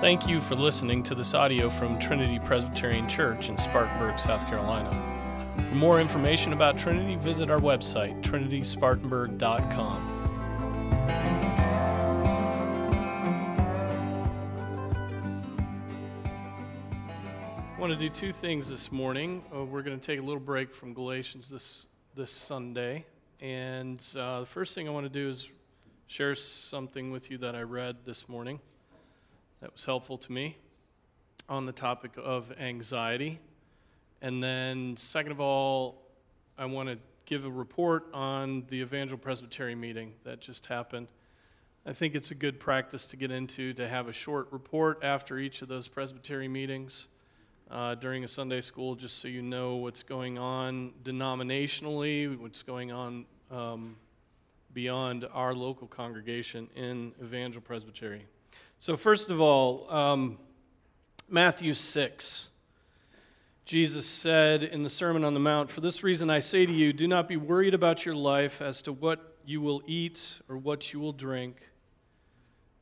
Thank you for listening to this audio from Trinity Presbyterian Church in Spartanburg, South Carolina. For more information about Trinity, visit our website, trinityspartanburg.com. I want to do two things this morning. Uh, we're going to take a little break from Galatians this, this Sunday. And uh, the first thing I want to do is share something with you that I read this morning that was helpful to me on the topic of anxiety. And then, second of all, I want to give a report on the Evangel Presbytery meeting that just happened. I think it's a good practice to get into to have a short report after each of those Presbytery meetings uh, during a Sunday school, just so you know what's going on denominationally, what's going on um, beyond our local congregation in Evangel Presbytery. So, first of all, um, Matthew 6. Jesus said in the Sermon on the Mount, For this reason I say to you, do not be worried about your life as to what you will eat or what you will drink,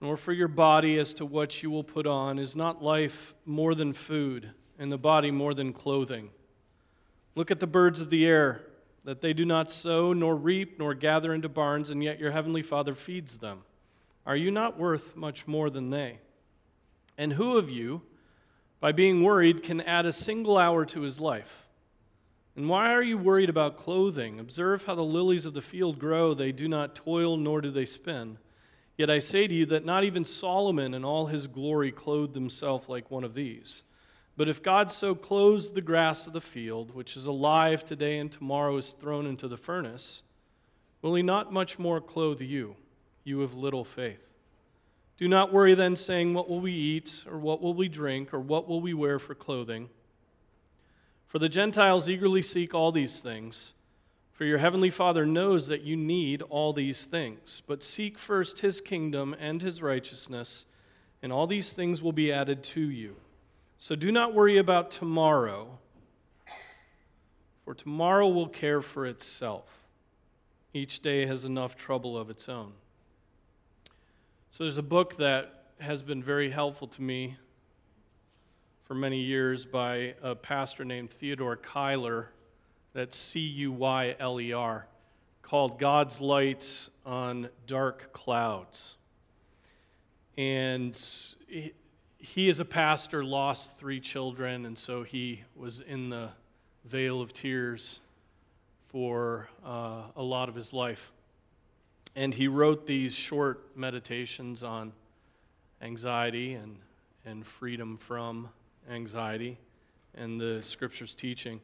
nor for your body as to what you will put on. Is not life more than food, and the body more than clothing? Look at the birds of the air, that they do not sow, nor reap, nor gather into barns, and yet your heavenly Father feeds them. Are you not worth much more than they? And who of you, by being worried, can add a single hour to his life? And why are you worried about clothing? Observe how the lilies of the field grow. They do not toil, nor do they spin. Yet I say to you that not even Solomon in all his glory clothed himself like one of these. But if God so clothes the grass of the field, which is alive today and tomorrow is thrown into the furnace, will he not much more clothe you? You of little faith. Do not worry then, saying, What will we eat, or what will we drink, or what will we wear for clothing? For the Gentiles eagerly seek all these things. For your heavenly Father knows that you need all these things. But seek first his kingdom and his righteousness, and all these things will be added to you. So do not worry about tomorrow, for tomorrow will care for itself. Each day has enough trouble of its own. So there's a book that has been very helpful to me for many years by a pastor named Theodore Cuyler, that's C U Y L E R, called God's Light on Dark Clouds. And he, as a pastor, lost three children, and so he was in the vale of tears for uh, a lot of his life. And he wrote these short meditations on anxiety and, and freedom from anxiety and the scripture's teaching.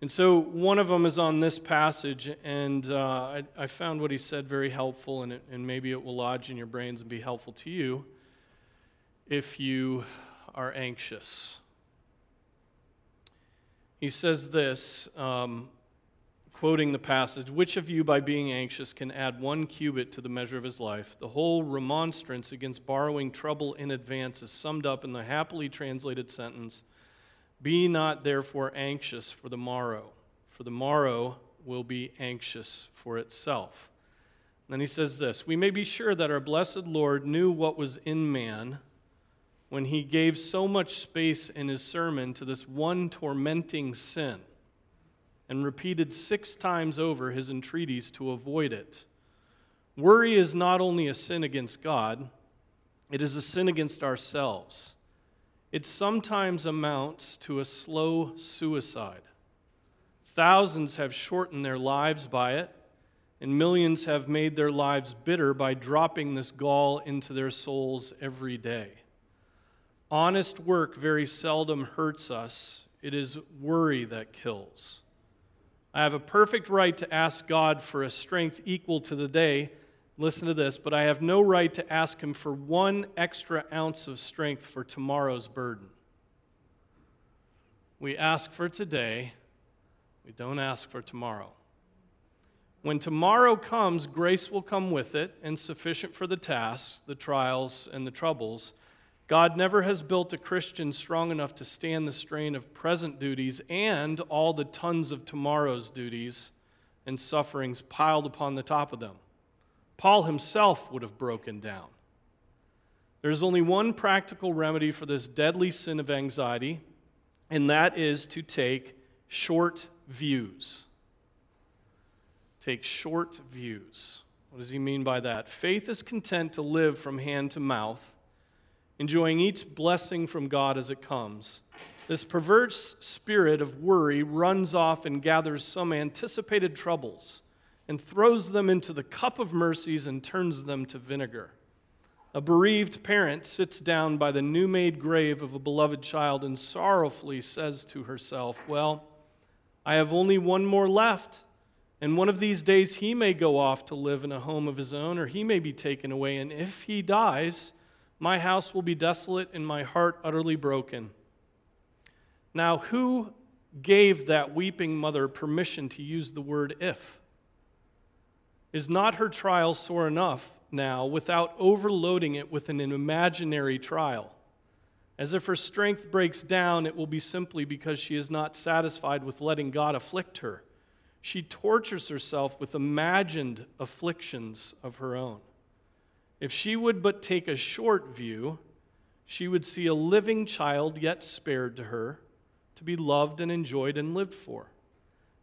And so one of them is on this passage, and uh, I, I, found what he said very helpful, and, it, and maybe it will lodge in your brains and be helpful to you if you are anxious. He says this um, quoting the passage, which of you by being anxious can add one cubit to the measure of his life? The whole remonstrance against borrowing trouble in advance is summed up in the happily translated sentence Be not therefore anxious for the morrow, for the morrow will be anxious for itself. And then he says this We may be sure that our blessed Lord knew what was in man when he gave so much space in his sermon to this one tormenting sin and repeated six times over his entreaties to avoid it. Worry is not only a sin against God, it is a sin against ourselves. It sometimes amounts to a slow suicide. Thousands have shortened their lives by it, and millions have made their lives bitter by dropping this gall into their souls every day. Honest work very seldom hurts us, it is worry that kills. I have a perfect right to ask God for a strength equal to the day. Listen to this, but I have no right to ask Him for one extra ounce of strength for tomorrow's burden. We ask for today, we don't ask for tomorrow. When tomorrow comes, grace will come with it and sufficient for the tasks, the trials, and the troubles. God never has built a Christian strong enough to stand the strain of present duties and all the tons of tomorrow's duties and sufferings piled upon the top of them. Paul himself would have broken down. There's only one practical remedy for this deadly sin of anxiety, and that is to take short views. Take short views. What does he mean by that? Faith is content to live from hand to mouth, enjoying each blessing from God as it comes. This perverse spirit of worry runs off and gathers some anticipated troubles and throws them into the cup of mercies and turns them to vinegar. A bereaved parent sits down by the new made grave of a beloved child and sorrowfully says to herself, Well, I have only one more left, and one of these days he may go off to live in a home of his own, or he may be taken away, and if he dies, my house will be desolate and my heart utterly broken. Now, who gave that weeping mother permission to use the word if? Is not her trial sore enough now without overloading it with an imaginary trial. As if her strength breaks down, it will be simply because she is not satisfied with letting God afflict her. She tortures herself with imagined afflictions of her own. If she would but take a short view, she would see a living child yet spared to her, to be loved and enjoyed and lived for.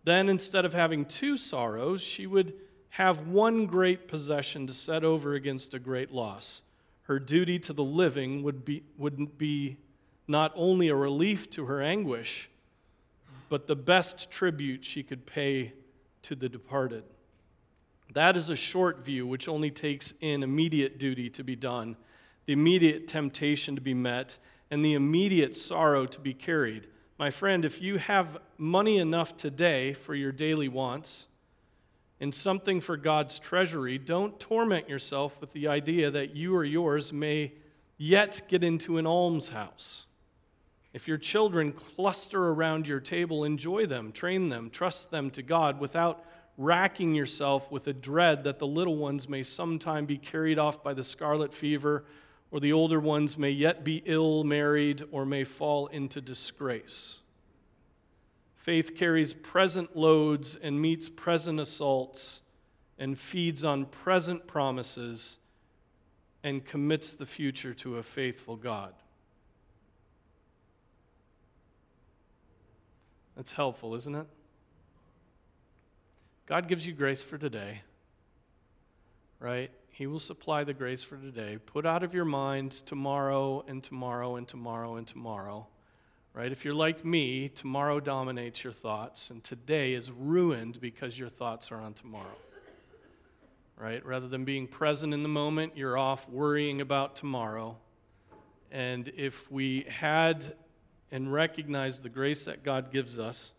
Then, instead of having two sorrows, she would have one great possession to set over against a great loss. Her duty to the living would be, would be not only a relief to her anguish, but the best tribute she could pay to the departed. That is a short view which only takes in immediate duty to be done, the immediate temptation to be met, and the immediate sorrow to be carried. My friend, if you have money enough today for your daily wants, and something for God's treasury, don't torment yourself with the idea that you or yours may yet get into an almshouse. If your children cluster around your table, enjoy them, train them, trust them to God without racking yourself with a dread that the little ones may sometime be carried off by the scarlet fever, or the older ones may yet be ill married, or may fall into disgrace. Faith carries present loads and meets present assaults and feeds on present promises and commits the future to a faithful God. That's helpful, isn't it? God gives you grace for today, right? He will supply the grace for today. Put out of your mind tomorrow and tomorrow and tomorrow and tomorrow right? If you're like me, tomorrow dominates your thoughts, and today is ruined because your thoughts are on tomorrow, right? Rather than being present in the moment, you're off worrying about tomorrow. And if we had and recognized the grace that God gives us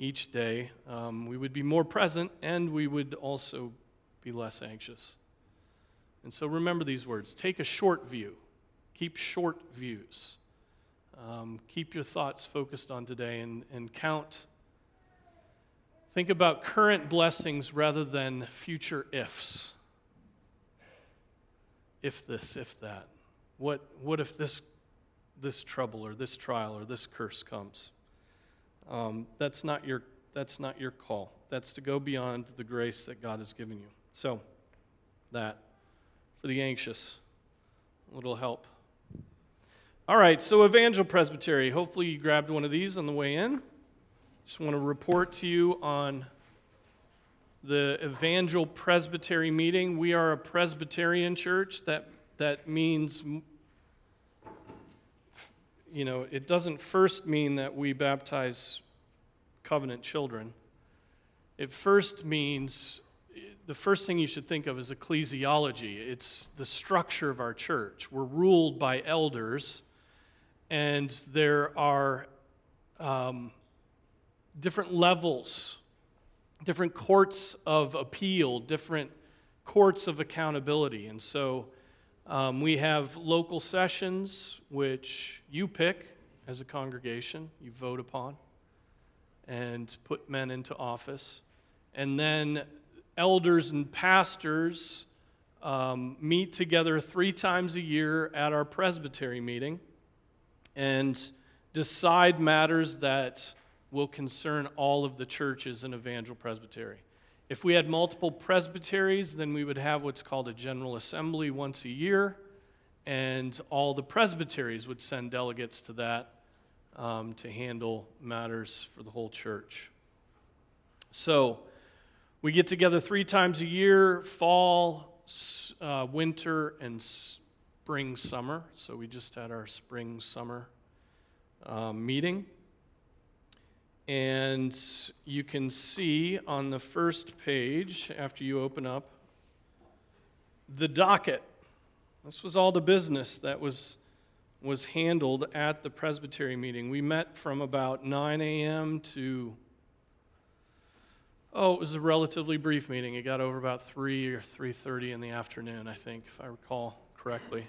each day, um, we would be more present and we would also be less anxious. And so remember these words take a short view, keep short views. Um, keep your thoughts focused on today and, and count. Think about current blessings rather than future ifs. If this, if that. What, what if this, this trouble or this trial or this curse comes? Um, that's, not your, that's not your call. That's to go beyond the grace that God has given you. So, that for the anxious, a little help. All right, so Evangel Presbytery. Hopefully, you grabbed one of these on the way in. Just want to report to you on the Evangel Presbytery meeting. We are a Presbyterian church. That, that means, you know, it doesn't first mean that we baptize covenant children. It first means the first thing you should think of is ecclesiology. It's the structure of our church. We're ruled by elders and there are um, different levels, different courts of appeal, different courts of accountability. And so um, we have local sessions, which you pick as a congregation, you vote upon, and put men into office. And then elders and pastors um, meet together three times a year at our presbytery meeting and decide matters that will concern all of the churches in Evangel Presbytery. If we had multiple presbyteries, then we would have what's called a general assembly once a year, and all the presbyteries would send delegates to that um, to handle matters for the whole church. So we get together three times a year fall, uh, winter, and spring, summer. So we just had our spring, summer uh, meeting. And you can see on the first page, after you open up, the docket. This was all the business that was, was handled at the presbytery meeting. We met from about 9 a.m. to, oh, it was a relatively brief meeting. It got over about 3 or 3.30 in the afternoon, I think, if I recall correctly.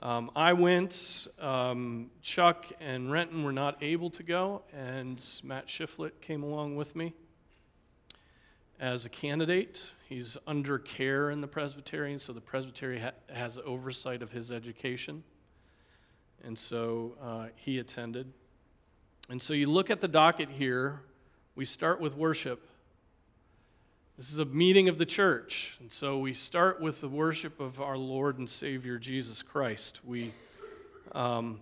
Um, I went. Um, Chuck and Renton were not able to go, and Matt Shiflett came along with me as a candidate. He's under care in the Presbyterian, so the Presbytery ha- has oversight of his education. And so uh, he attended. And so you look at the docket here. We start with worship. This is a meeting of the church. And so we start with the worship of our Lord and Savior Jesus Christ. We, um,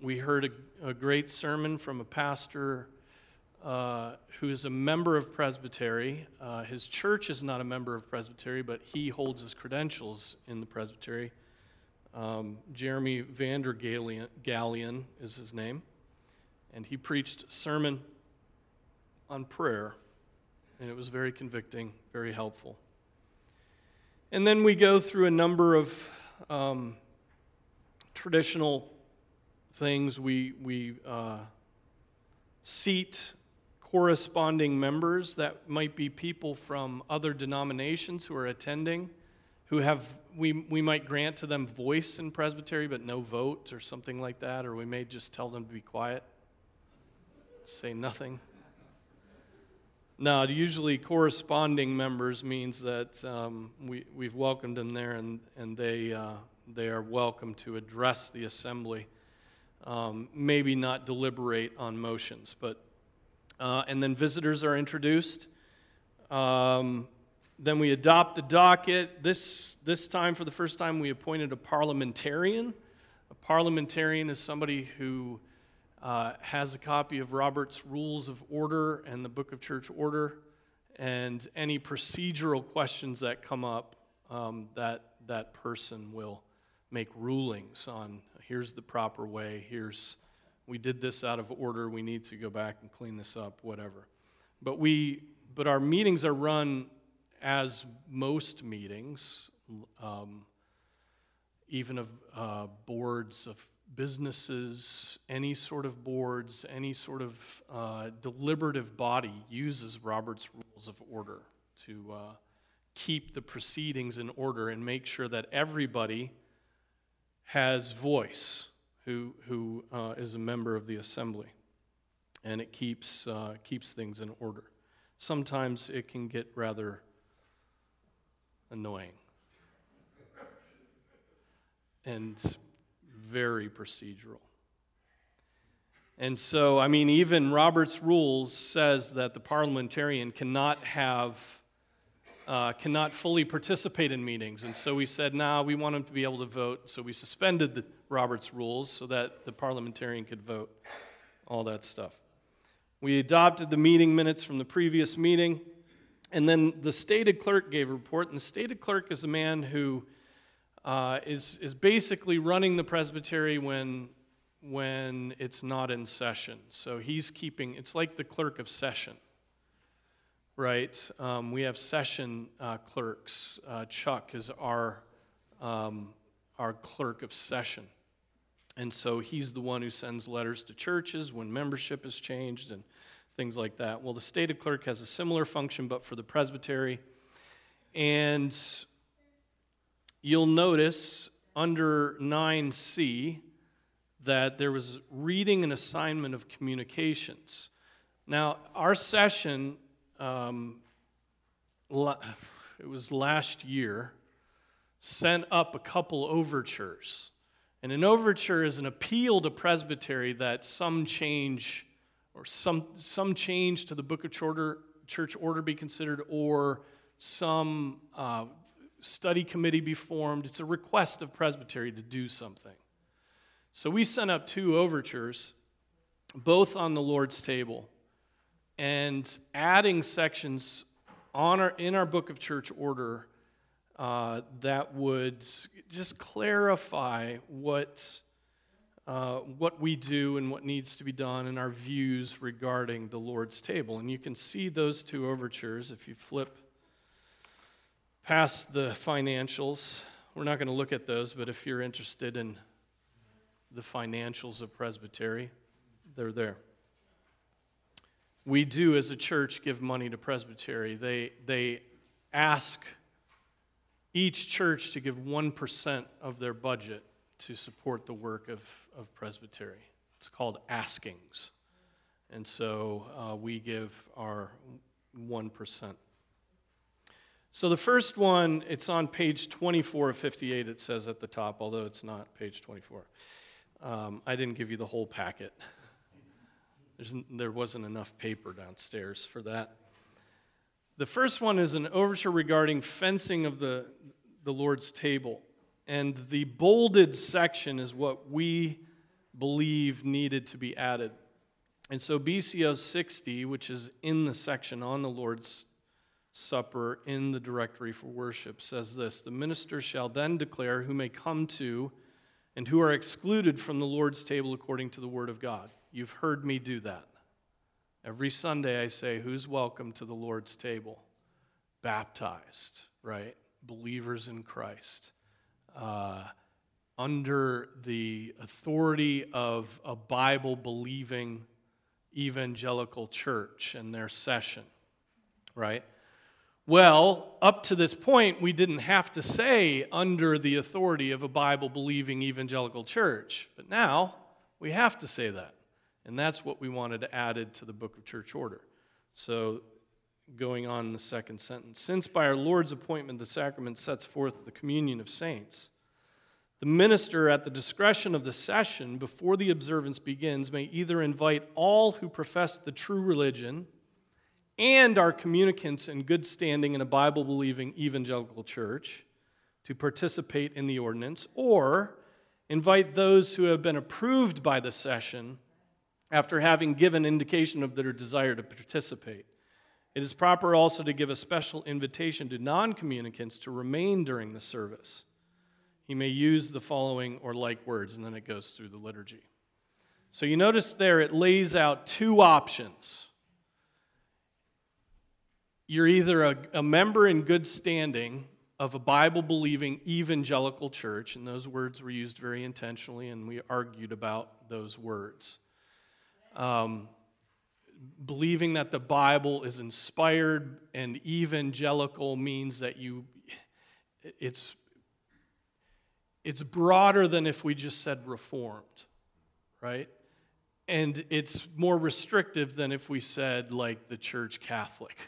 we heard a, a, great sermon from a pastor uh, who is a member of Presbytery. Uh, his church is not a member of Presbytery, but he holds his credentials in the Presbytery. Um, Jeremy Vander Gallion is his name. And he preached a sermon on prayer and it was very convicting, very helpful. And then we go through a number of um, traditional things. We, we uh, seat corresponding members that might be people from other denominations who are attending, who have, we, we might grant to them voice in presbytery but no vote or something like that, or we may just tell them to be quiet, say nothing. Now, usually corresponding members means that um, we, we've welcomed them there and, and they, uh, they are welcome to address the assembly. Um, maybe not deliberate on motions, but, uh, and then visitors are introduced. Um, then we adopt the docket. This, this time, for the first time, we appointed a parliamentarian. A parliamentarian is somebody who uh, has a copy of Robert's Rules of Order and the Book of Church Order, and any procedural questions that come up, um, that that person will make rulings on. Here's the proper way. Here's we did this out of order. We need to go back and clean this up. Whatever. But we, but our meetings are run as most meetings, um, even of uh, boards of businesses, any sort of boards, any sort of uh, deliberative body uses Robert's Rules of Order to uh, keep the proceedings in order and make sure that everybody has voice who, who uh, is a member of the assembly. And it keeps, uh, keeps things in order. Sometimes it can get rather annoying. And very procedural. And so, I mean, even Robert's rules says that the parliamentarian cannot have, uh, cannot fully participate in meetings. And so we said, nah, we want him to be able to vote. So we suspended the Robert's rules so that the parliamentarian could vote, all that stuff. We adopted the meeting minutes from the previous meeting. And then the stated clerk gave a report. And the stated clerk is a man who uh, is, is basically running the presbytery when, when it's not in session. So he's keeping, it's like the clerk of session, right? Um, we have session uh, clerks. Uh, Chuck is our, um, our clerk of session. And so he's the one who sends letters to churches when membership is changed and things like that. Well, the stated clerk has a similar function, but for the presbytery. And you'll notice under 9c that there was reading and assignment of communications. Now, our session, um, it was last year, sent up a couple overtures. And an overture is an appeal to presbytery that some change or some, some change to the book of order, church order be considered or some uh, study committee be formed. It's a request of presbytery to do something. So we sent up two overtures, both on the Lord's table, and adding sections on our, in our book of church order uh, that would just clarify what, uh, what we do and what needs to be done and our views regarding the Lord's table. And you can see those two overtures if you flip past the financials. We're not going to look at those, but if you're interested in the financials of Presbytery. They're there. We do, as a church, give money to Presbytery. They, they ask each church to give 1% of their budget to support the work of, of Presbytery. It's called askings. And so uh, we give our 1%. So the first one, it's on page 24 of 58, it says at the top, although it's not page 24. Um, I didn't give you the whole packet. There's, there wasn't enough paper downstairs for that. The first one is an overture regarding fencing of the, the Lord's table. And the bolded section is what we believe needed to be added. And so BCO 60, which is in the section on the Lord's Supper in the directory for worship, says this The minister shall then declare who may come to and who are excluded from the Lord's table according to the Word of God. You've heard me do that. Every Sunday I say, Who's welcome to the Lord's table? Baptized, right? Believers in Christ. Uh, under the authority of a Bible believing evangelical church and their session, right? Well, up to this point, we didn't have to say under the authority of a Bible believing evangelical church. But now we have to say that. And that's what we wanted added to the book of church order. So, going on in the second sentence Since by our Lord's appointment the sacrament sets forth the communion of saints, the minister, at the discretion of the session before the observance begins, may either invite all who profess the true religion and are communicants in good standing in a Bible believing evangelical church to participate in the ordinance, or invite those who have been approved by the session after having given indication of their desire to participate. It is proper also to give a special invitation to non communicants to remain during the service. He may use the following or like words, and then it goes through the liturgy. So you notice there it lays out two options you're either a, a member in good standing of a Bible believing evangelical church, and those words were used very intentionally, and we argued about those words. Um, believing that the Bible is inspired and evangelical means that you, it's, it's broader than if we just said reformed, right? And it's more restrictive than if we said, like, the church Catholic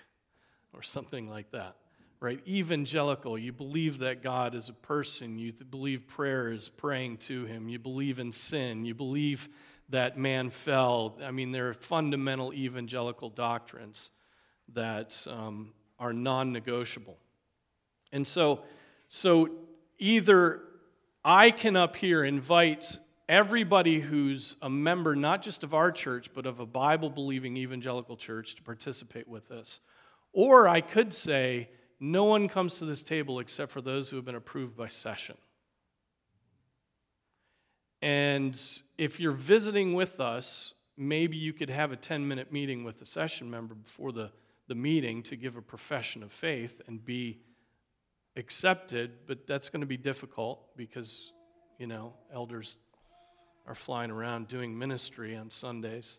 or something like that, right? Evangelical, you believe that God is a person, you believe prayer is praying to him, you believe in sin, you believe that man fell. I mean, there are fundamental evangelical doctrines that um, are non negotiable. And so, so either I can up here invite everybody who's a member, not just of our church, but of a Bible believing evangelical church to participate with this. Or I could say, no one comes to this table except for those who have been approved by session. And if you're visiting with us, maybe you could have a 10 minute meeting with the session member before the, the meeting to give a profession of faith and be accepted, but that's going to be difficult because, you know, elders are flying around doing ministry on Sundays.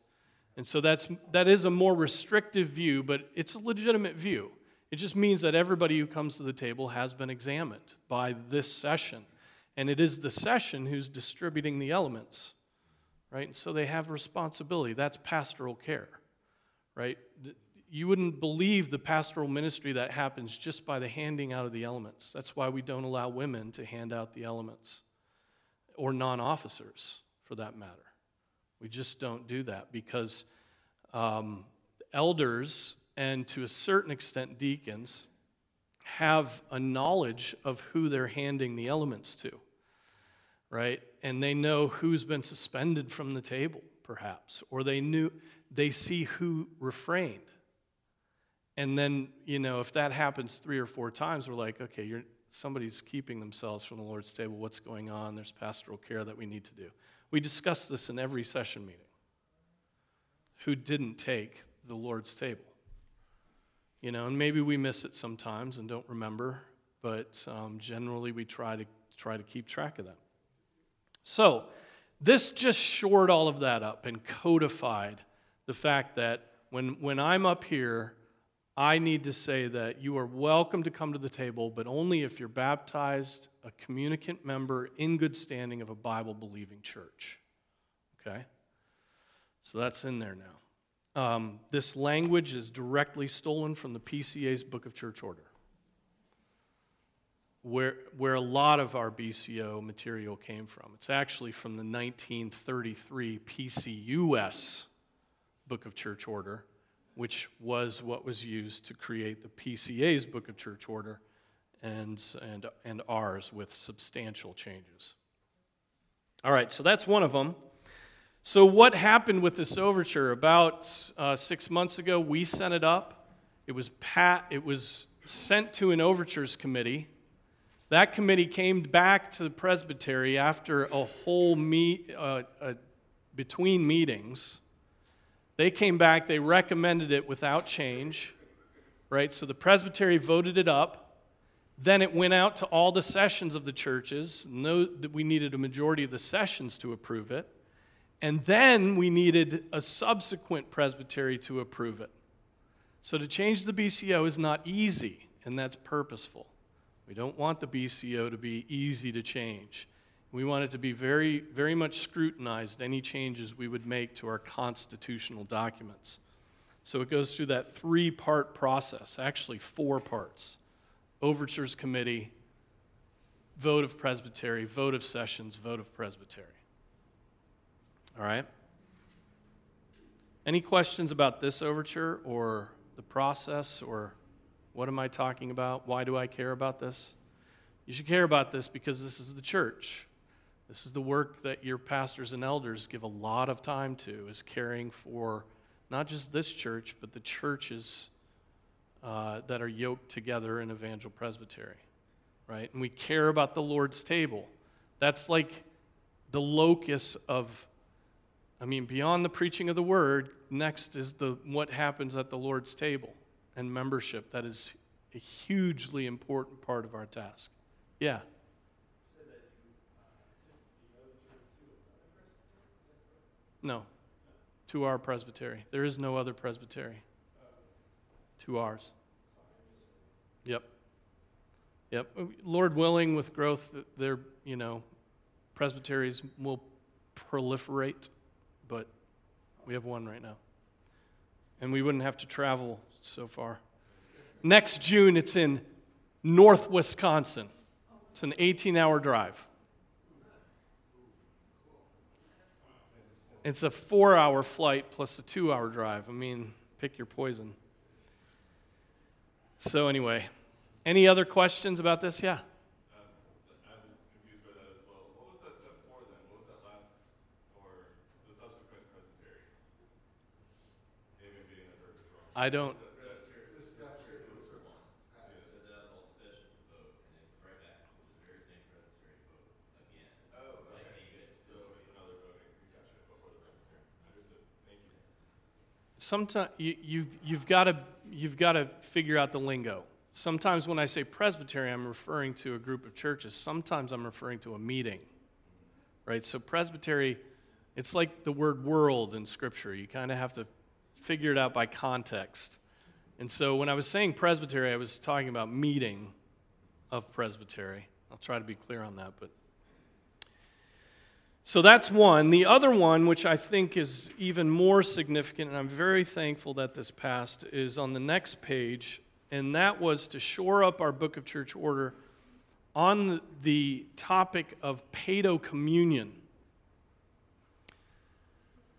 And so that's, that is a more restrictive view, but it's a legitimate view. It just means that everybody who comes to the table has been examined by this session. And it is the session who's distributing the elements, right? And so they have responsibility. That's pastoral care, right? You wouldn't believe the pastoral ministry that happens just by the handing out of the elements. That's why we don't allow women to hand out the elements, or non officers for that matter. We just don't do that because um, elders and to a certain extent deacons have a knowledge of who they're handing the elements to, right? And they know who's been suspended from the table, perhaps, or they knew they see who refrained. And then, you know, if that happens three or four times, we're like, okay, you're, somebody's keeping themselves from the Lord's table. What's going on? There's pastoral care that we need to do. We discuss this in every session meeting. Who didn't take the Lord's table? You know, and maybe we miss it sometimes and don't remember, but um, generally we try to try to keep track of that. So, this just shored all of that up and codified the fact that when, when I'm up here, I need to say that you are welcome to come to the table, but only if you're baptized, a communicant member in good standing of a Bible believing church. Okay? So that's in there now. Um, this language is directly stolen from the PCA's Book of Church Order, where, where a lot of our BCO material came from. It's actually from the 1933 PCUS Book of Church Order which was what was used to create the PCA's Book of Church Order and, and, and ours with substantial changes. All right, so that's one of them. So, what happened with this overture? About uh, six months ago, we sent it up. It was, pat, it was sent to an overtures committee. That committee came back to the presbytery after a whole meet, uh, uh, between meetings they came back, they recommended it without change, right? So the presbytery voted it up. Then it went out to all the sessions of the churches. Note that we needed a majority of the sessions to approve it. And then we needed a subsequent presbytery to approve it. So to change the BCO is not easy, and that's purposeful. We don't want the BCO to be easy to change. We want it to be very, very much scrutinized, any changes we would make to our constitutional documents. So it goes through that three part process, actually, four parts Overtures Committee, vote of presbytery, vote of sessions, vote of presbytery. All right? Any questions about this overture or the process or what am I talking about? Why do I care about this? You should care about this because this is the church. This is the work that your pastors and elders give a lot of time to, is caring for not just this church, but the churches uh, that are yoked together in Evangel Presbytery, right? And we care about the Lord's table. That's like the locus of, I mean, beyond the preaching of the word, next is the what happens at the Lord's table and membership. That is a hugely important part of our task. Yeah. No, to our presbytery. There is no other presbytery. To ours. Yep. Yep. Uh, Lord willing, with growth, there, you know, presbyteries will proliferate, but we have one right now. And we wouldn't have to travel so far. Next June, it's in North Wisconsin. It's an 18 hour drive. It's a four hour flight plus a two hour drive. I mean, pick your poison. So, anyway, any other questions about this? Yeah. I don't. Sometimes you, you've, you've got to you've got to figure out the lingo. Sometimes when I say presbytery, I'm referring to a group of churches. Sometimes I'm referring to a meeting, right? So presbytery, it's like the word world in Scripture. You kind of have to figure it out by context. And so when I was saying presbytery, I was talking about meeting of presbytery. I'll try to be clear on that, but so that's one. The other one, which I think is even more significant, and I'm very thankful that this passed, is on the next page, and that was to shore up our Book of Church Order on the topic of paedo communion.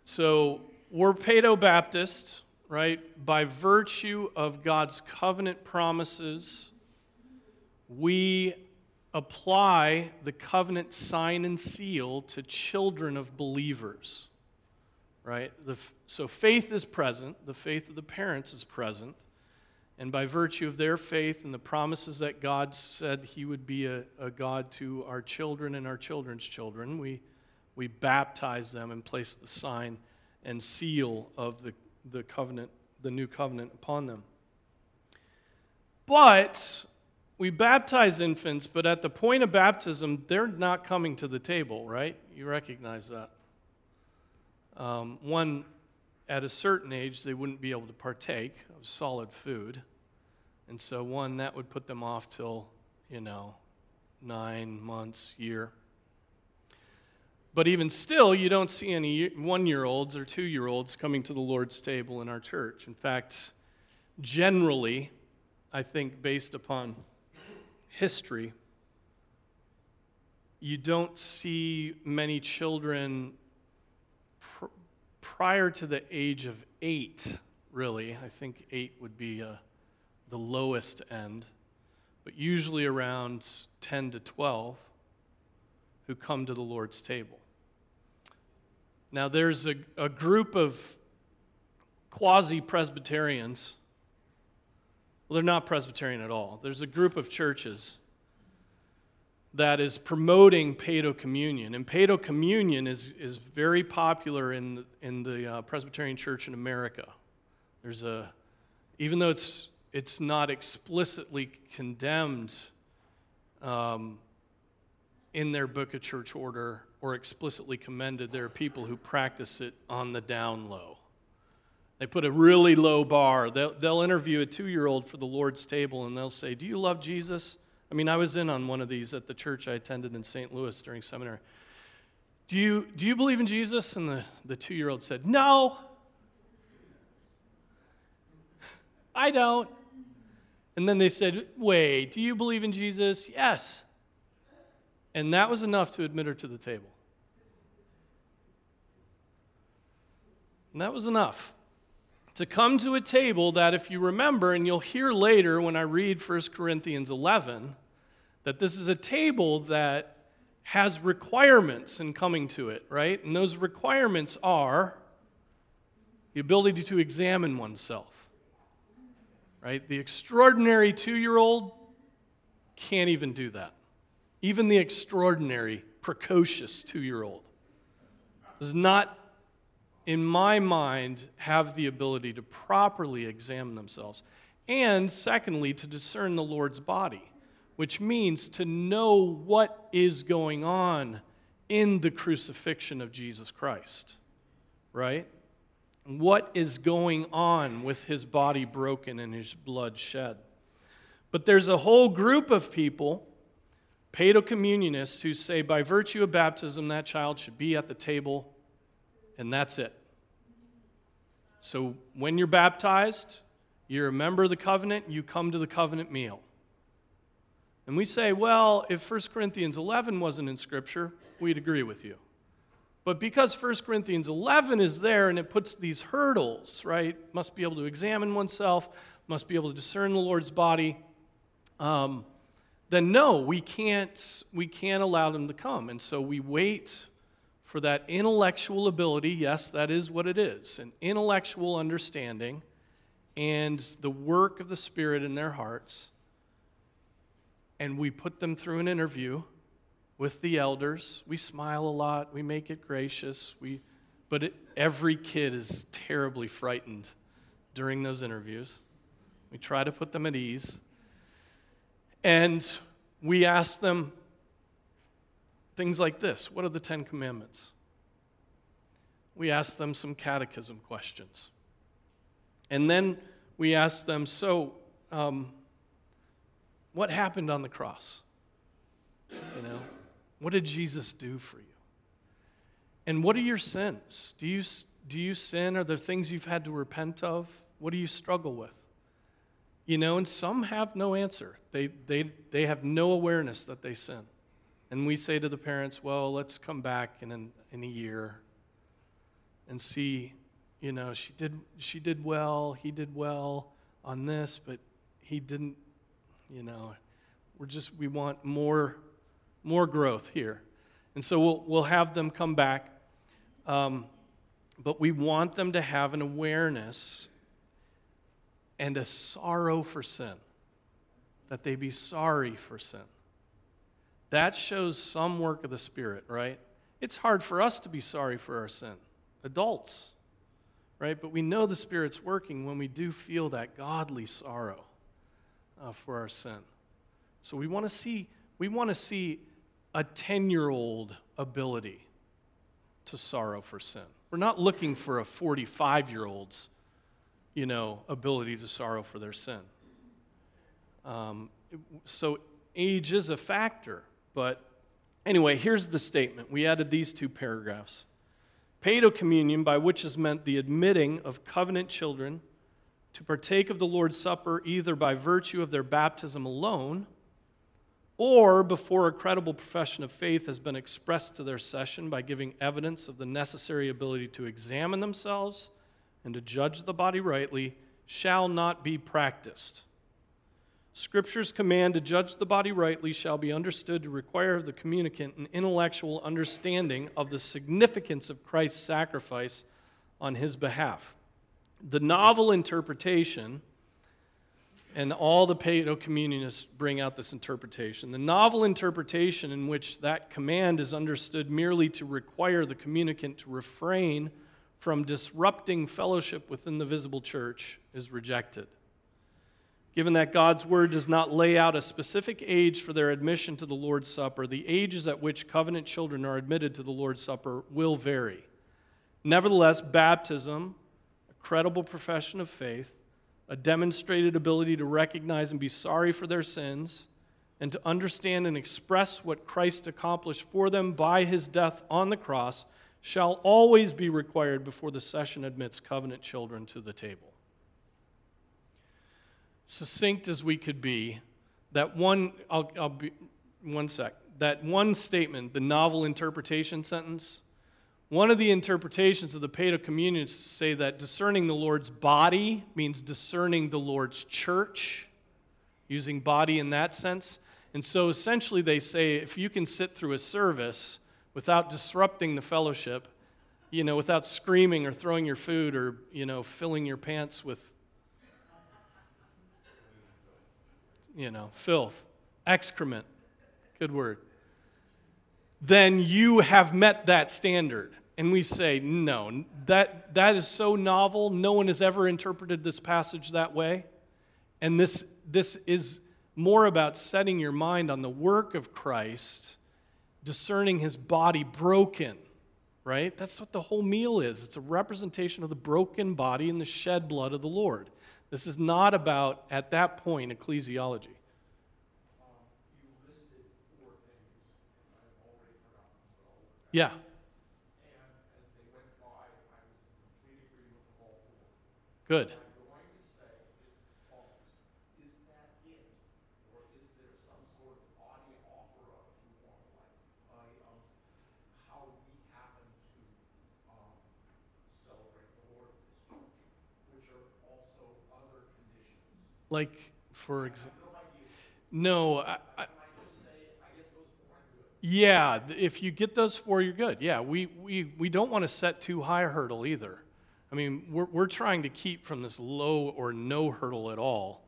So we're paedo Baptist, right? By virtue of God's covenant promises we apply the covenant sign and seal to children of believers. Right? The, so faith is present, the faith of the parents is present. And by virtue of their faith and the promises that God said He would be a, a God to our children and our children's children, we, we baptize them and place the sign and seal of the, the covenant, the new covenant upon them. But we baptize infants, but at the point of baptism, they're not coming to the table, right? You recognize that. Um, one, at a certain age, they wouldn't be able to partake of solid food. And so, one, that would put them off till, you know, nine months, year. But even still, you don't see any one year olds or two year olds coming to the Lord's table in our church. In fact, generally, I think based upon history, you don't see many children pr- prior to the age of eight, really. I think eight would be uh, the lowest end, but usually around 10 to 12 who come to the Lord's table. Now, there's a, a group of quasi Presbyterians well, they're not Presbyterian at all. There's a group of churches that is promoting Paedo communion. And Paedo communion is, is very popular in, in the uh, Presbyterian church in America. There's a, even though it's, it's not explicitly condemned um, in their book of church order or explicitly commended, there are people who practice it on the down low. They put a really low bar. They'll, they'll interview a two year old for the Lord's table and they'll say, Do you love Jesus? I mean, I was in on one of these at the church I attended in St. Louis during seminary. Do you, do you believe in Jesus? And the, the two year old said, No, I don't. And then they said, Wait, do you believe in Jesus? Yes. And that was enough to admit her to the table. And that was enough to come to a table that, if you remember, and you'll hear later when I read 1 Corinthians 11, that this is a table that has requirements in coming to it, right? And those requirements are the ability to examine oneself, right? The extraordinary two year old can't even do that. Even the extraordinary, precocious two year old does not in my mind, have the ability to properly examine themselves. And secondly, to discern the Lord's body, which means to know what is going on in the crucifixion of Jesus Christ, right? What is going on with his body broken and his blood shed? But there's a whole group of people, paedocommunionists, who say by virtue of baptism, that child should be at the table and that's it. So when you're baptized, you're a member of the covenant, you come to the covenant meal. And we say, well, if 1 Corinthians 11 wasn't in Scripture, we'd agree with you. But because 1 Corinthians 11 is there and it puts these hurdles, right? Must be able to examine oneself, must be able to discern the Lord's body. Um, then no, we can't, we can't allow them to come. And so we wait for that intellectual ability. Yes, that is what it is an intellectual understanding and the work of the Spirit in their hearts. And we put them through an interview with the elders. We smile a lot, we make it gracious, we, but it, every kid is terribly frightened during those interviews. We try to put them at ease. And we ask them, Things like this What are the Ten Commandments? We ask them some catechism questions. And then we ask them, So, um, what happened on the cross? You know, what did Jesus do for you? And what are your sins? Do you, do you sin? Are there things you've had to repent of? What do you struggle with? You know, and some have no answer. They, they, they have no awareness that they sin. And we say to the parents, well, let's come back in, an, in a year and see, you know, she did, she did well, he did well on this, but he didn't, you know, We're just, we want more, more growth here. And so we'll, we'll have them come back. Um, but we want them to have an awareness and a sorrow for sin, that they be sorry for sin. That shows some work of the Spirit, right? It's hard for us to be sorry for our sin, adults, right? But we know the Spirit's working when we do feel that godly sorrow uh, for our sin. So we want to see we want to see a 10-year-old ability to sorrow for sin. We're not looking for a 45-year-old's, you know, ability to sorrow for their sin. Um, so age is a factor, but anyway, here's the statement. We added these two paragraphs. Paedo communion, by which is meant the admitting of covenant children to partake of the Lord's Supper either by virtue of their baptism alone or before a credible profession of faith has been expressed to their session by giving evidence of the necessary ability to examine themselves and to judge the body rightly, shall not be practiced. Scripture's command to judge the body rightly shall be understood to require of the communicant an intellectual understanding of the significance of Christ's sacrifice on his behalf. The novel interpretation, and all the Paedo communionists bring out this interpretation, the novel interpretation in which that command is understood merely to require the communicant to refrain from disrupting fellowship within the visible church is rejected. Given that God's word does not lay out a specific age for their admission to the Lord's Supper, the ages at which covenant children are admitted to the Lord's Supper will vary. Nevertheless, baptism a credible profession of faith, a demonstrated ability to recognize and be sorry for their sins, and to understand and express what Christ accomplished for them by his death on the cross shall always be required before the session admits covenant children to the table. Succinct as we could be, that one, I'll, I'll be, one sec, that one statement, the novel interpretation sentence, one of the interpretations of the Paedo communion is to say that discerning the Lord's body means discerning the Lord's church, using body in that sense. And so essentially, they say if you can sit through a service without disrupting the fellowship, you know, without screaming or throwing your food or, you know, filling your pants with, you know, filth, excrement, good word then you have met that standard. And we say, no, that, that is so novel. No one has ever interpreted this passage that way. And this, this is more about setting your mind on the work of Christ, discerning his body broken, right? That's what the whole meal is. It's a representation of the broken body and the shed blood of the Lord. This is not about, at that point, ecclesiology. Yeah. Good. Like, for example, no, I, I, yeah, if you get those four, you're good. Yeah, we, we, we don't want to set too high a hurdle either. I mean, we're, we're trying to keep from this low or no hurdle at all.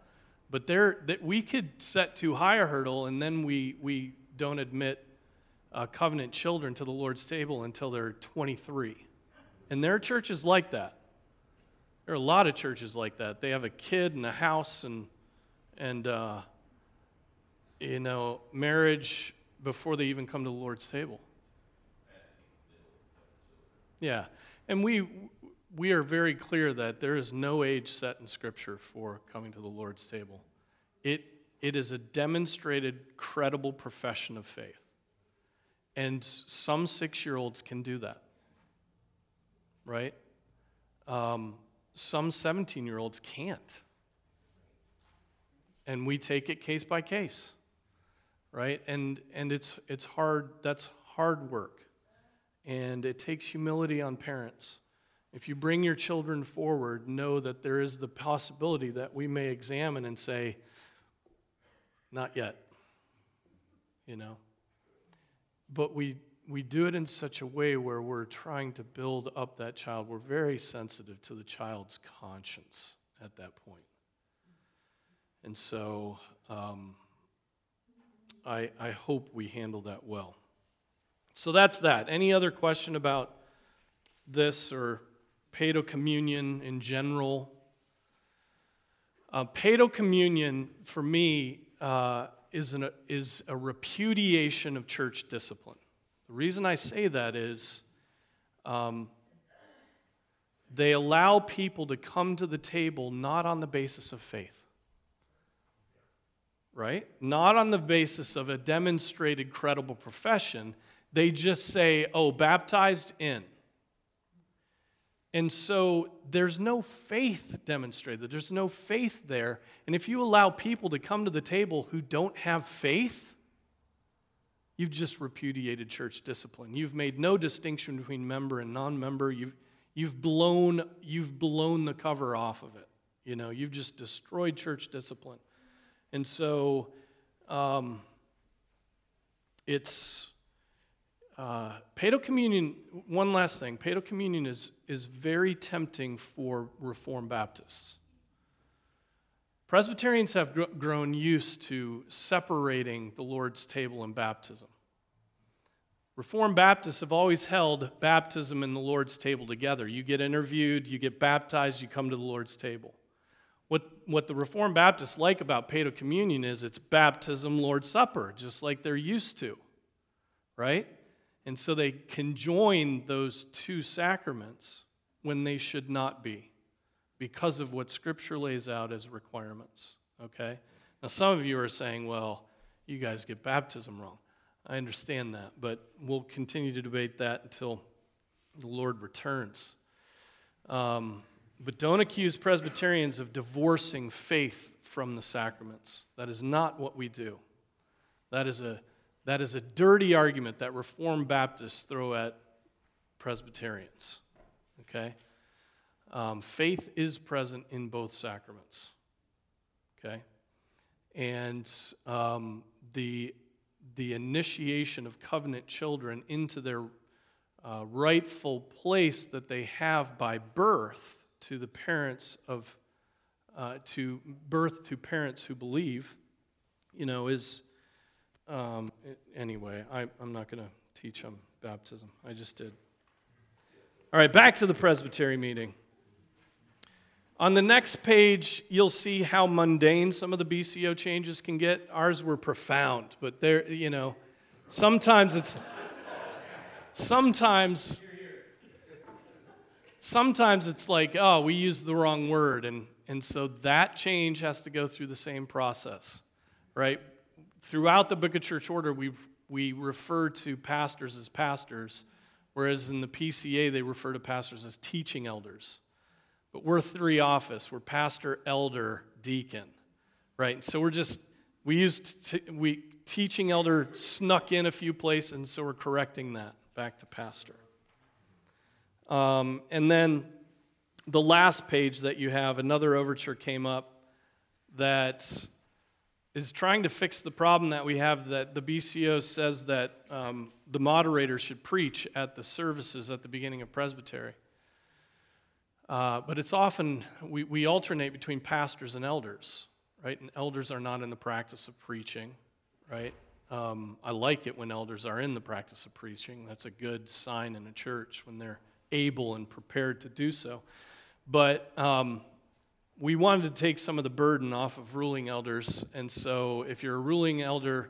But there, that we could set too high a hurdle, and then we, we don't admit uh, covenant children to the Lord's table until they're 23. And there are churches like that. There are a lot of churches like that. They have a kid and a house and, and uh, you know, marriage before they even come to the Lord's table. Yeah. And we we are very clear that there is no age set in scripture for coming to the Lord's table. It it is a demonstrated credible profession of faith. And some 6-year-olds can do that. Right? Um, some 17-year-olds can't. And we take it case by case right? And, and it's, it's hard, that's hard work. And it takes humility on parents. If you bring your children forward, know that there is the possibility that we may examine and say, not yet. you know. But we we do it in such a way where we're trying to build up that child. We're very sensitive to the child's conscience at that point. And so um, I, I hope we handle that well. So that's that. Any other question about this or Paedo communion in general? Uh, Paedo communion, for me, uh, is, an, is a repudiation of church discipline. The reason I say that is um, they allow people to come to the table not on the basis of faith, right? Not on the basis of a demonstrated credible profession. They just say, oh, baptized in. And so there's no faith demonstrated. There's no faith there. And if you allow people to come to the table who don't have faith, you've just repudiated church discipline. You've made no distinction between member and non member. You've, you've, blown, you've blown the cover off of it. You know, you've just destroyed church discipline. And so um, it's uh, communion, one last thing. Paedo communion is, is very tempting for Reformed Baptists. Presbyterians have gr- grown used to separating the Lord's table and baptism. Reformed Baptists have always held baptism and the Lord's table together. You get interviewed, you get baptized, you come to the Lord's table. What, what the Reformed Baptists like about Paedo communion is it's baptism, Lord's Supper, just like they're used to, right? And so they conjoin those two sacraments when they should not be because of what Scripture lays out as requirements. Okay? Now, some of you are saying, well, you guys get baptism wrong. I understand that, but we'll continue to debate that until the Lord returns. Um, but don't accuse Presbyterians of divorcing faith from the sacraments. That is not what we do. That is a that is a dirty argument that Reformed Baptists throw at Presbyterians. Okay? Um, faith is present in both sacraments. Okay? And um, the, the initiation of covenant children into their uh, rightful place that they have by birth to the parents of, uh, to birth to parents who believe, you know, is um, anyway, I, I'm not going to teach on baptism. I just did. All right, back to the Presbytery meeting. On the next page, you'll see how mundane some of the BCO changes can get. Ours were profound, but there, you know, sometimes it's sometimes sometimes it's like, oh, we used the wrong word, and and so that change has to go through the same process, right? throughout the book of church order, we, we refer to pastors as pastors, whereas in the PCA, they refer to pastors as teaching elders. But we're three office. We're pastor, elder, deacon, right? So we're just, we used, to, we, teaching elder snuck in a few places, and so we're correcting that back to pastor. Um, and then the last page that you have, another overture came up that is trying to fix the problem that we have that the BCO says that um, the moderator should preach at the services at the beginning of presbytery. Uh, but it's often, we, we alternate between pastors and elders, right? And elders are not in the practice of preaching, right? Um, I like it when elders are in the practice of preaching. That's a good sign in a church when they're able and prepared to do so. But um, we wanted to take some of the burden off of ruling elders. And so, if you're a ruling elder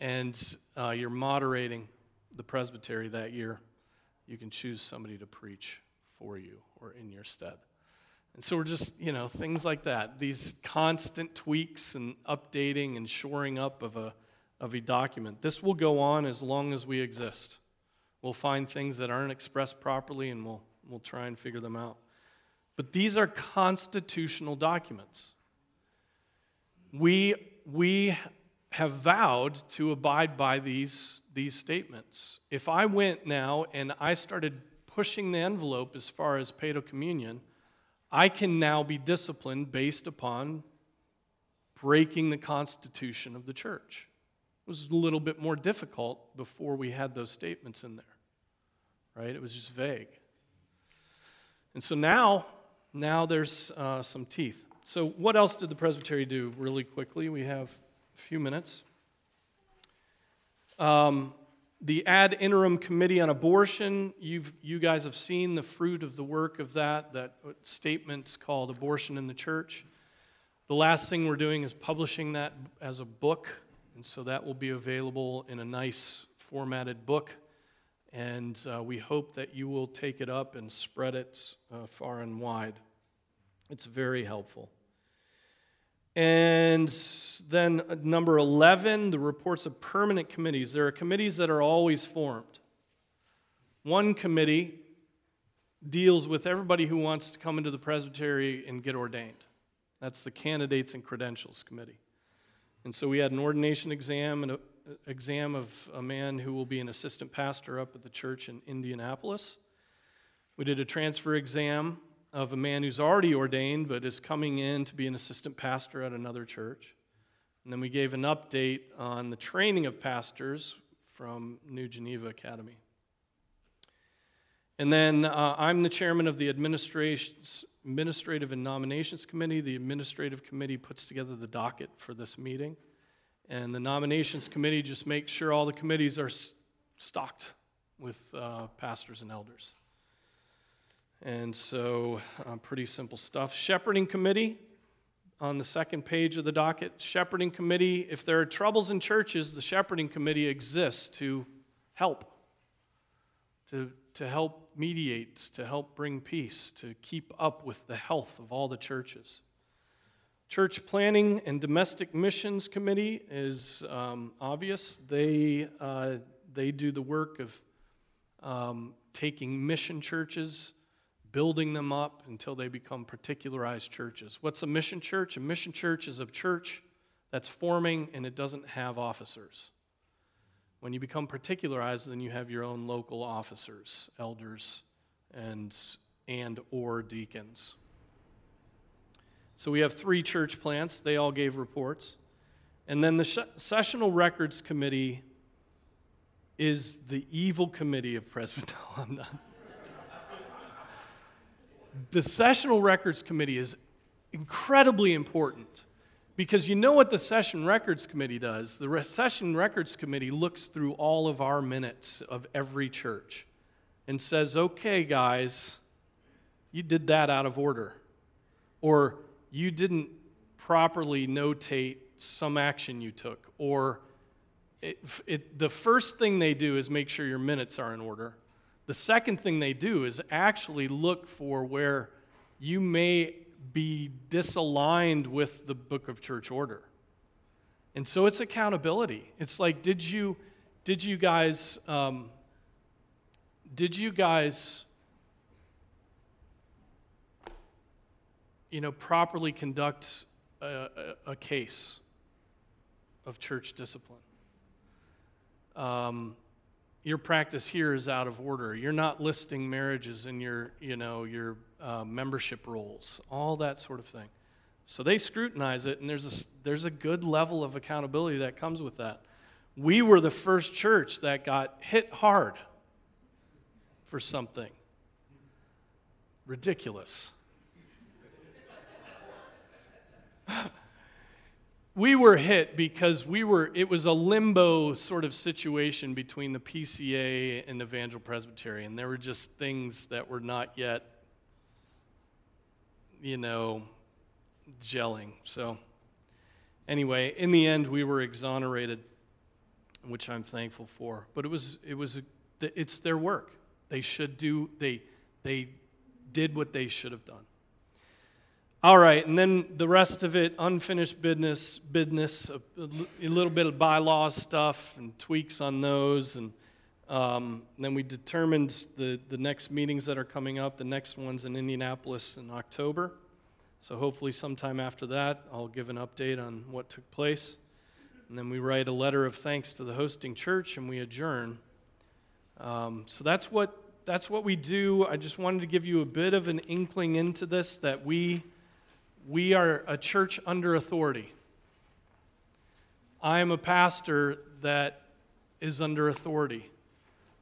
and uh, you're moderating the presbytery that year, you can choose somebody to preach for you or in your stead. And so, we're just, you know, things like that. These constant tweaks and updating and shoring up of a, of a document. This will go on as long as we exist. We'll find things that aren't expressed properly and we'll, we'll try and figure them out. But these are constitutional documents. We, we have vowed to abide by these, these statements. If I went now and I started pushing the envelope as far as Paedo communion, I can now be disciplined based upon breaking the constitution of the church. It was a little bit more difficult before we had those statements in there, right? It was just vague. And so now, now there's uh, some teeth. So, what else did the presbytery do really quickly? We have a few minutes. Um, the ad interim committee on abortion, you've, you guys have seen the fruit of the work of that, that statement's called Abortion in the Church. The last thing we're doing is publishing that as a book, and so that will be available in a nice formatted book. And uh, we hope that you will take it up and spread it uh, far and wide. It's very helpful. And then number 11, the reports of permanent committees. There are committees that are always formed. One committee deals with everybody who wants to come into the presbytery and get ordained. That's the Candidates and Credentials Committee. And so we had an ordination exam and an exam of a man who will be an assistant pastor up at the church in Indianapolis. We did a transfer exam of a man who's already ordained but is coming in to be an assistant pastor at another church. And then we gave an update on the training of pastors from New Geneva Academy. And then uh, I'm the chairman of the Administrative and Nominations Committee. The Administrative Committee puts together the docket for this meeting. And the Nominations Committee just makes sure all the committees are stocked with uh, pastors and elders. And so, uh, pretty simple stuff. Shepherding Committee on the second page of the docket. Shepherding Committee, if there are troubles in churches, the Shepherding Committee exists to help, to, to help mediate, to help bring peace, to keep up with the health of all the churches. Church Planting and Domestic Missions Committee is um, obvious. They, uh, they do the work of um, taking mission churches building them up until they become particularized churches. What's a mission church? A mission church is a church that's forming and it doesn't have officers. When you become particularized, then you have your own local officers, elders, and, and or deacons. So we have three church plants. They all gave reports. And then the Sessional Records Committee is the evil committee of Presbyterian. the Sessional Records Committee is incredibly important because you know what the Session Records Committee does? The Session Records Committee looks through all of our minutes of every church and says, okay, guys, you did that out of order. Or you didn't properly notate some action you took. Or it, it, the first thing they do is make sure your minutes are in order. The second thing they do is actually look for where you may be disaligned with the book of church order. And so it's accountability. It's like, did you, did you guys, um, did you guys, you know, properly conduct a, a, case of church discipline? Um, your practice here is out of order. You're not listing marriages in your, you know, your uh, membership rolls, all that sort of thing. So they scrutinize it, and there's a, there's a good level of accountability that comes with that. We were the first church that got hit hard for something ridiculous. we were hit because we were it was a limbo sort of situation between the pca and the evangel presbyterian. There were just things that were not yet you know gelling. So anyway in the end we were exonerated which i'm thankful for. But it was it was it's their work. They should do they they did what they should have done all right, and then the rest of it, unfinished business, business, a, a little bit of bylaws stuff and tweaks on those, and um, then we determined the, the next meetings that are coming up. The next one's in Indianapolis in October, so hopefully sometime after that, I'll give an update on what took place, and then we write a letter of thanks to the hosting church, and we adjourn. Um, so that's what that's what we do. I just wanted to give you a bit of an inkling into this that we we are a church under authority. I am a pastor that is under authority.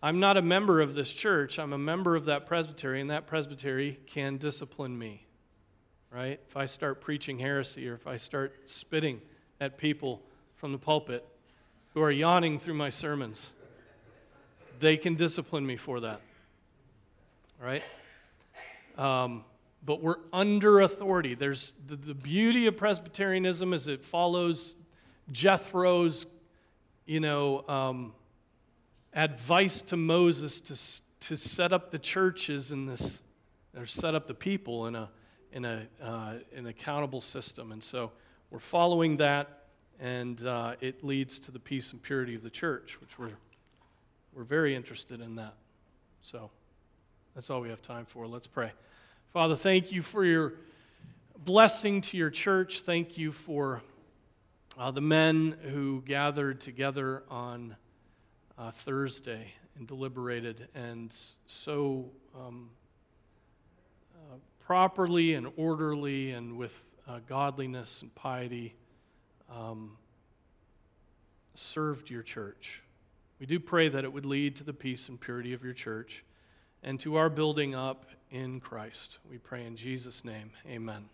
I'm not a member of this church, I'm a member of that presbytery, and that presbytery can discipline me, right? If I start preaching heresy or if I start spitting at people from the pulpit who are yawning through my sermons, they can discipline me for that, right? Um, but we're under authority. There's the, the beauty of Presbyterianism is it follows Jethro's, you know, um, advice to Moses to, to set up the churches in this, or set up the people in a, in a, uh, an accountable system. And so we're following that, and uh, it leads to the peace and purity of the church, which we're, we're very interested in that. So that's all we have time for. Let's pray. Father, thank you for your blessing to your church. Thank you for uh, the men who gathered together on uh, Thursday and deliberated and so um, uh, properly and orderly and with uh, godliness and piety um, served your church. We do pray that it would lead to the peace and purity of your church and to our building up in Christ. We pray in Jesus' name. Amen.